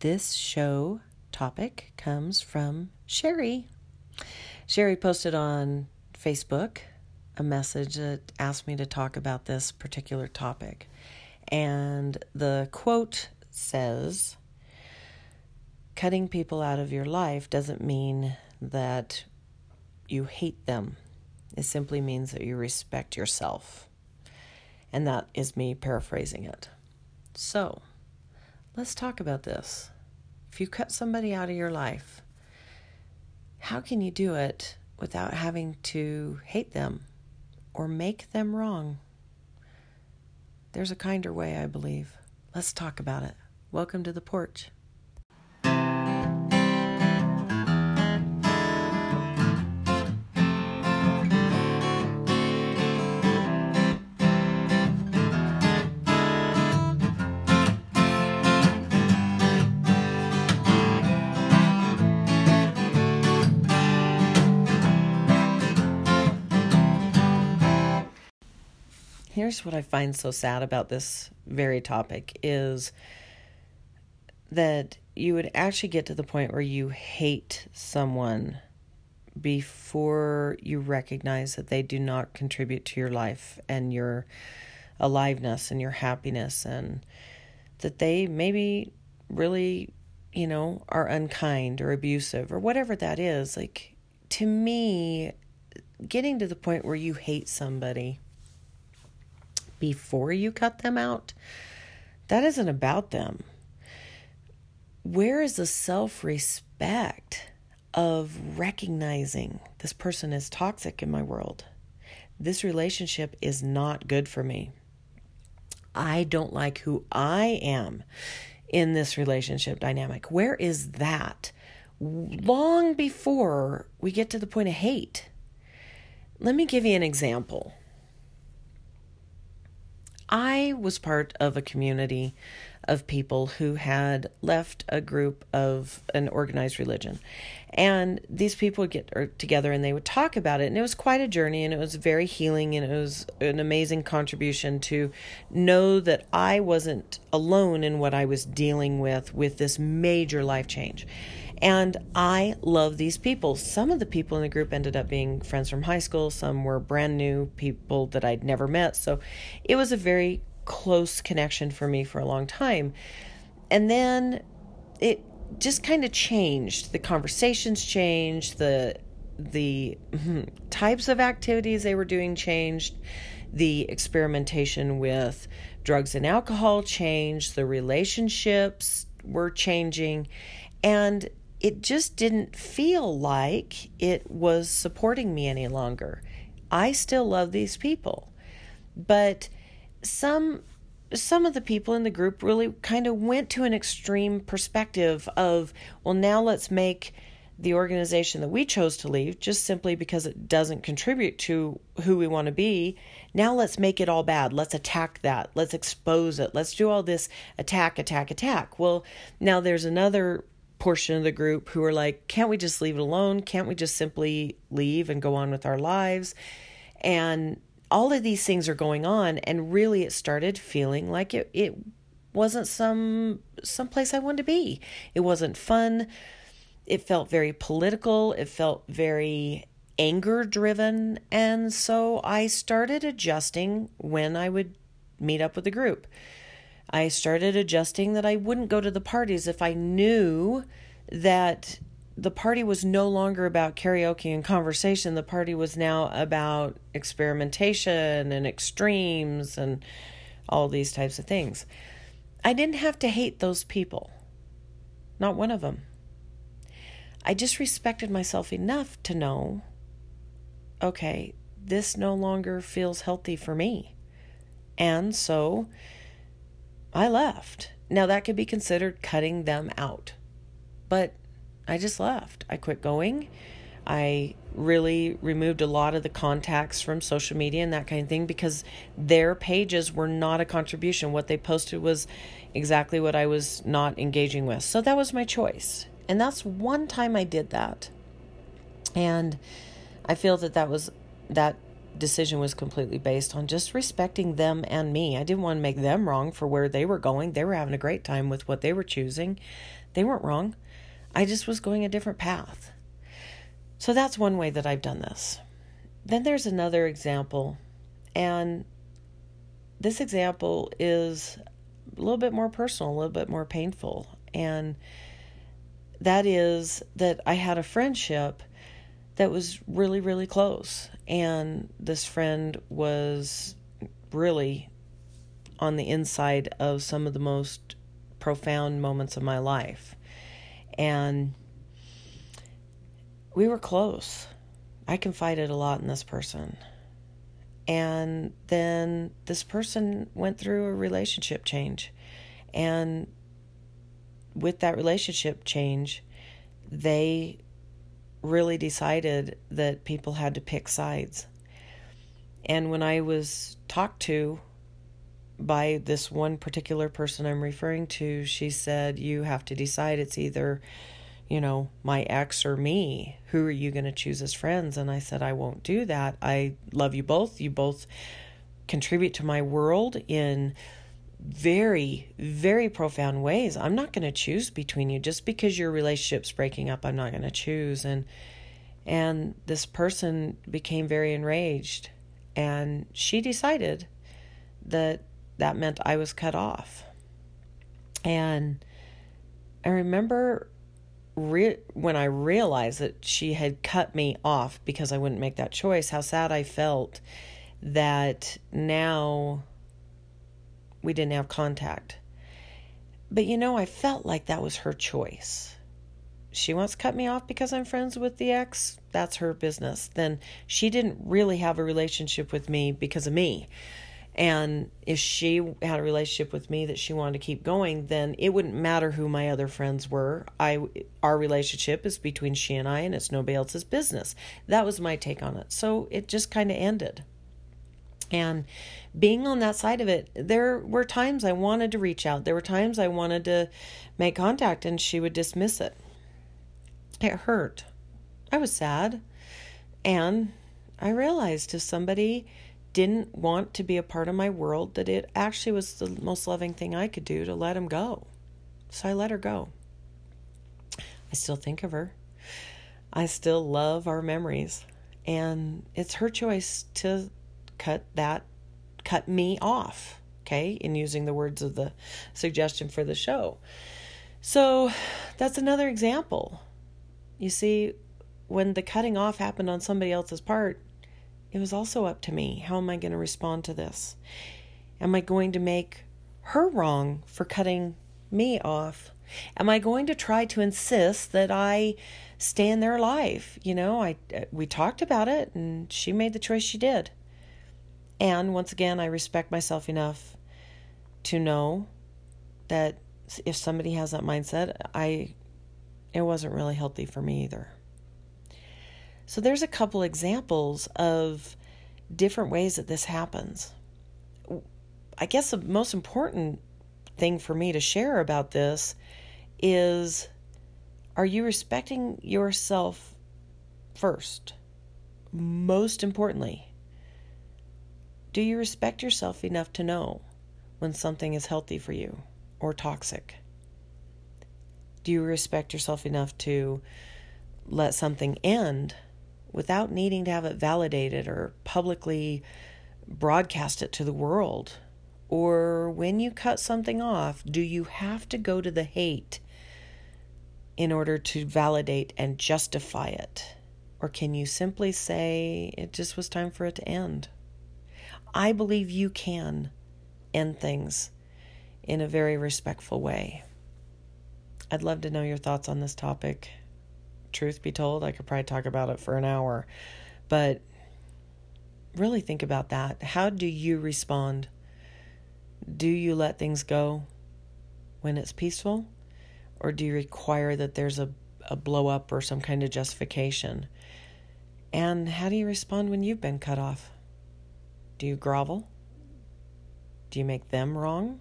This show topic comes from Sherry. Sherry posted on Facebook a message that asked me to talk about this particular topic. And the quote says Cutting people out of your life doesn't mean that you hate them, it simply means that you respect yourself. And that is me paraphrasing it. So, let's talk about this. If you cut somebody out of your life, how can you do it without having to hate them or make them wrong? There's a kinder way, I believe. Let's talk about it. Welcome to the porch. Here's what I find so sad about this very topic is that you would actually get to the point where you hate someone before you recognize that they do not contribute to your life and your aliveness and your happiness and that they maybe really you know are unkind or abusive or whatever that is. Like to me getting to the point where you hate somebody before you cut them out, that isn't about them. Where is the self respect of recognizing this person is toxic in my world? This relationship is not good for me. I don't like who I am in this relationship dynamic. Where is that? Long before we get to the point of hate. Let me give you an example. I was part of a community of people who had left a group of an organized religion. And these people would get er, together and they would talk about it. And it was quite a journey and it was very healing and it was an amazing contribution to know that I wasn't alone in what I was dealing with with this major life change. And I love these people. Some of the people in the group ended up being friends from high school, some were brand new people that I'd never met. So it was a very close connection for me for a long time. And then it just kind of changed. The conversations changed, the the hmm, types of activities they were doing changed, the experimentation with drugs and alcohol changed, the relationships were changing, and it just didn't feel like it was supporting me any longer. I still love these people. But some some of the people in the group really kind of went to an extreme perspective of, well, now let's make the organization that we chose to leave just simply because it doesn't contribute to who we want to be. Now let's make it all bad. Let's attack that. Let's expose it. Let's do all this attack, attack, attack. Well, now there's another portion of the group who are like, can't we just leave it alone? Can't we just simply leave and go on with our lives? And all of these things are going on and really it started feeling like it it wasn't some some place I wanted to be. It wasn't fun. It felt very political. It felt very anger driven. And so I started adjusting when I would meet up with the group. I started adjusting that I wouldn't go to the parties if I knew that the party was no longer about karaoke and conversation. The party was now about experimentation and extremes and all these types of things. I didn't have to hate those people, not one of them. I just respected myself enough to know okay, this no longer feels healthy for me. And so I left. Now, that could be considered cutting them out, but I just left. I quit going. I really removed a lot of the contacts from social media and that kind of thing because their pages were not a contribution. What they posted was exactly what I was not engaging with. So that was my choice. And that's one time I did that. And I feel that that was that decision was completely based on just respecting them and me. I didn't want to make them wrong for where they were going. They were having a great time with what they were choosing. They weren't wrong. I just was going a different path. So that's one way that I've done this. Then there's another example, and this example is a little bit more personal, a little bit more painful. And that is that I had a friendship that was really, really close. And this friend was really on the inside of some of the most profound moments of my life. And we were close. I confided a lot in this person. And then this person went through a relationship change. And with that relationship change, they really decided that people had to pick sides. And when I was talked to by this one particular person I'm referring to, she said, You have to decide it's either, you know, my ex or me. Who are you going to choose as friends? And I said, I won't do that. I love you both. You both contribute to my world in very, very profound ways. I'm not going to choose between you just because your relationship's breaking up. I'm not going to choose. And and this person became very enraged, and she decided that that meant I was cut off. And I remember re- when I realized that she had cut me off because I wouldn't make that choice, how sad I felt that now we didn't have contact. But you know, I felt like that was her choice. She wants to cut me off because I'm friends with the ex. That's her business. Then she didn't really have a relationship with me because of me. And if she had a relationship with me that she wanted to keep going, then it wouldn't matter who my other friends were. I our relationship is between she and I and it's nobody else's business. That was my take on it. So it just kind of ended. And being on that side of it, there were times I wanted to reach out. There were times I wanted to make contact and she would dismiss it. It hurt. I was sad. And I realized if somebody didn't want to be a part of my world, that it actually was the most loving thing I could do to let him go. So I let her go. I still think of her. I still love our memories. And it's her choice to cut that cut me off okay in using the words of the suggestion for the show so that's another example you see when the cutting off happened on somebody else's part it was also up to me. How am i going to respond to this? Am i going to make her wrong for cutting me off? Am i going to try to insist that i stay in their life? You know i we talked about it and she made the choice she did. And once again, I respect myself enough to know that if somebody has that mindset, I it wasn't really healthy for me either. So there's a couple examples of different ways that this happens. I guess the most important thing for me to share about this is are you respecting yourself first? Most importantly, do you respect yourself enough to know when something is healthy for you or toxic? Do you respect yourself enough to let something end without needing to have it validated or publicly broadcast it to the world? Or when you cut something off, do you have to go to the hate in order to validate and justify it? Or can you simply say it just was time for it to end? I believe you can end things in a very respectful way. I'd love to know your thoughts on this topic. Truth be told, I could probably talk about it for an hour, but really think about that. How do you respond? Do you let things go when it's peaceful? Or do you require that there's a, a blow up or some kind of justification? And how do you respond when you've been cut off? Do you grovel? Do you make them wrong?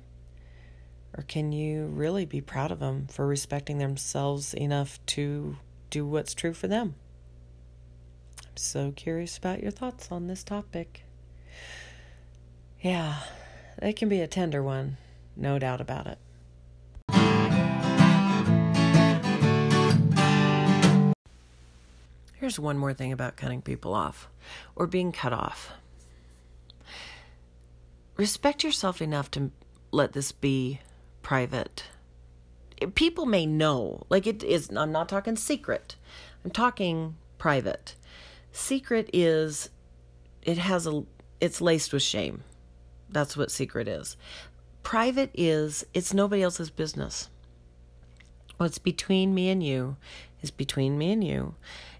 Or can you really be proud of them for respecting themselves enough to do what's true for them? I'm so curious about your thoughts on this topic. Yeah, it can be a tender one, no doubt about it. Here's one more thing about cutting people off or being cut off. Respect yourself enough to let this be private. People may know, like it is, I'm not talking secret, I'm talking private. Secret is, it has a, it's laced with shame. That's what secret is. Private is, it's nobody else's business. What's between me and you is between me and you,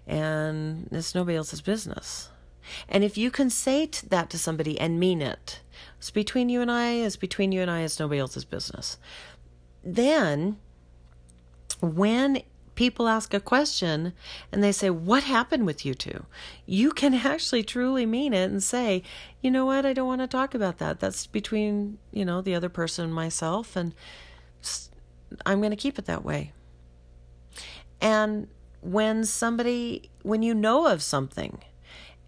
and it's nobody else's business. And if you can say that to somebody and mean it, it's between you and I, it's between you and I, it's nobody else's business. Then, when people ask a question and they say, What happened with you two? You can actually truly mean it and say, You know what? I don't want to talk about that. That's between, you know, the other person and myself, and I'm going to keep it that way. And when somebody, when you know of something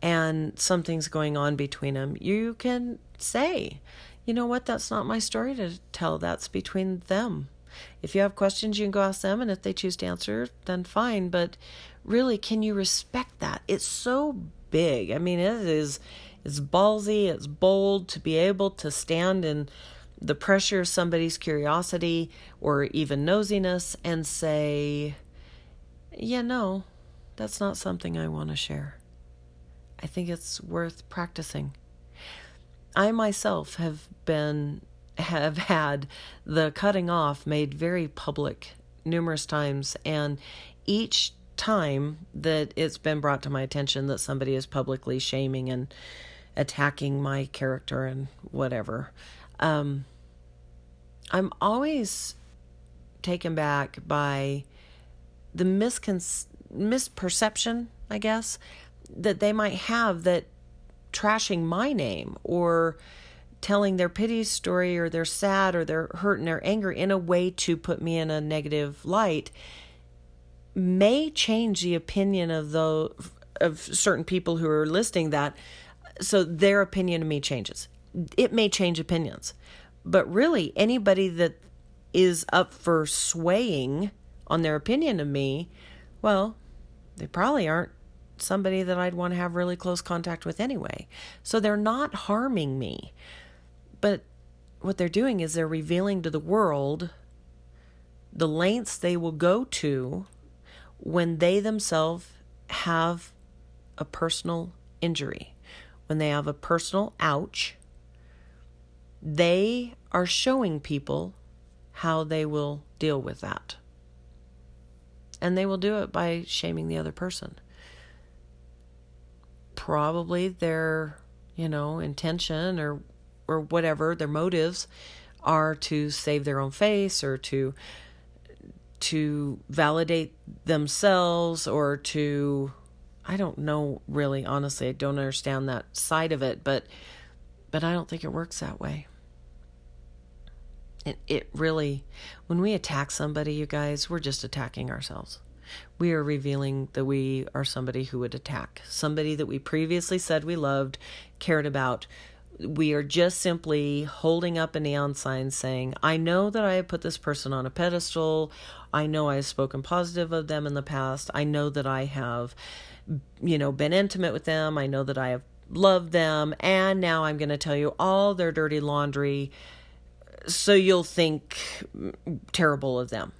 and something's going on between them, you can say, you know what, that's not my story to tell. That's between them. If you have questions, you can go ask them, and if they choose to answer, then fine. But really, can you respect that? It's so big. I mean, it is. It's ballsy. It's bold to be able to stand in the pressure of somebody's curiosity or even nosiness and say, "Yeah, no, that's not something I want to share." I think it's worth practicing. I myself have been have had the cutting off made very public numerous times, and each time that it's been brought to my attention that somebody is publicly shaming and attacking my character and whatever, um, I'm always taken back by the miscon- misperception, I guess, that they might have that trashing my name or telling their pity story or their sad or their hurt and their anger in a way to put me in a negative light may change the opinion of the of certain people who are listening that. So their opinion of me changes. It may change opinions. But really anybody that is up for swaying on their opinion of me well they probably aren't somebody that I'd want to have really close contact with anyway. So they're not harming me but what they're doing is they're revealing to the world the lengths they will go to when they themselves have a personal injury, when they have a personal ouch. They are showing people how they will deal with that. And they will do it by shaming the other person. Probably their, you know, intention or or whatever their motives are to save their own face or to to validate themselves or to I don't know really honestly I don't understand that side of it but but I don't think it works that way. It it really when we attack somebody you guys we're just attacking ourselves. We are revealing that we are somebody who would attack, somebody that we previously said we loved, cared about, we are just simply holding up a neon sign saying, I know that I have put this person on a pedestal. I know I have spoken positive of them in the past. I know that I have, you know, been intimate with them. I know that I have loved them. And now I'm going to tell you all their dirty laundry so you'll think terrible of them.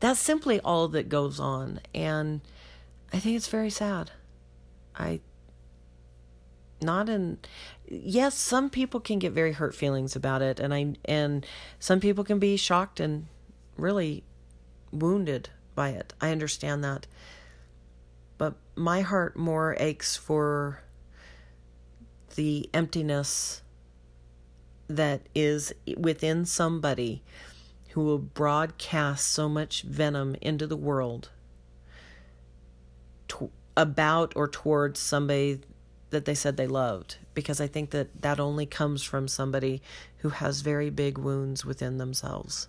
That's simply all that goes on. And I think it's very sad. I not in yes some people can get very hurt feelings about it and i and some people can be shocked and really wounded by it. I understand that. But my heart more aches for the emptiness that is within somebody who will broadcast so much venom into the world to, about or towards somebody that they said they loved because I think that that only comes from somebody who has very big wounds within themselves.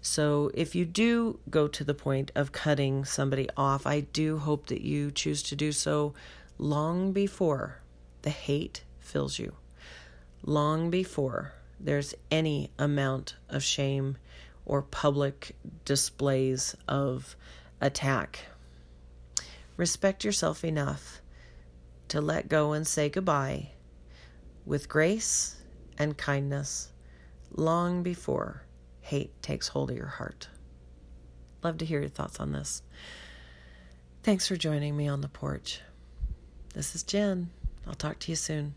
So if you do go to the point of cutting somebody off, I do hope that you choose to do so long before the hate fills you, long before there's any amount of shame or public displays of attack. Respect yourself enough to let go and say goodbye with grace and kindness long before hate takes hold of your heart. Love to hear your thoughts on this. Thanks for joining me on the porch. This is Jen. I'll talk to you soon.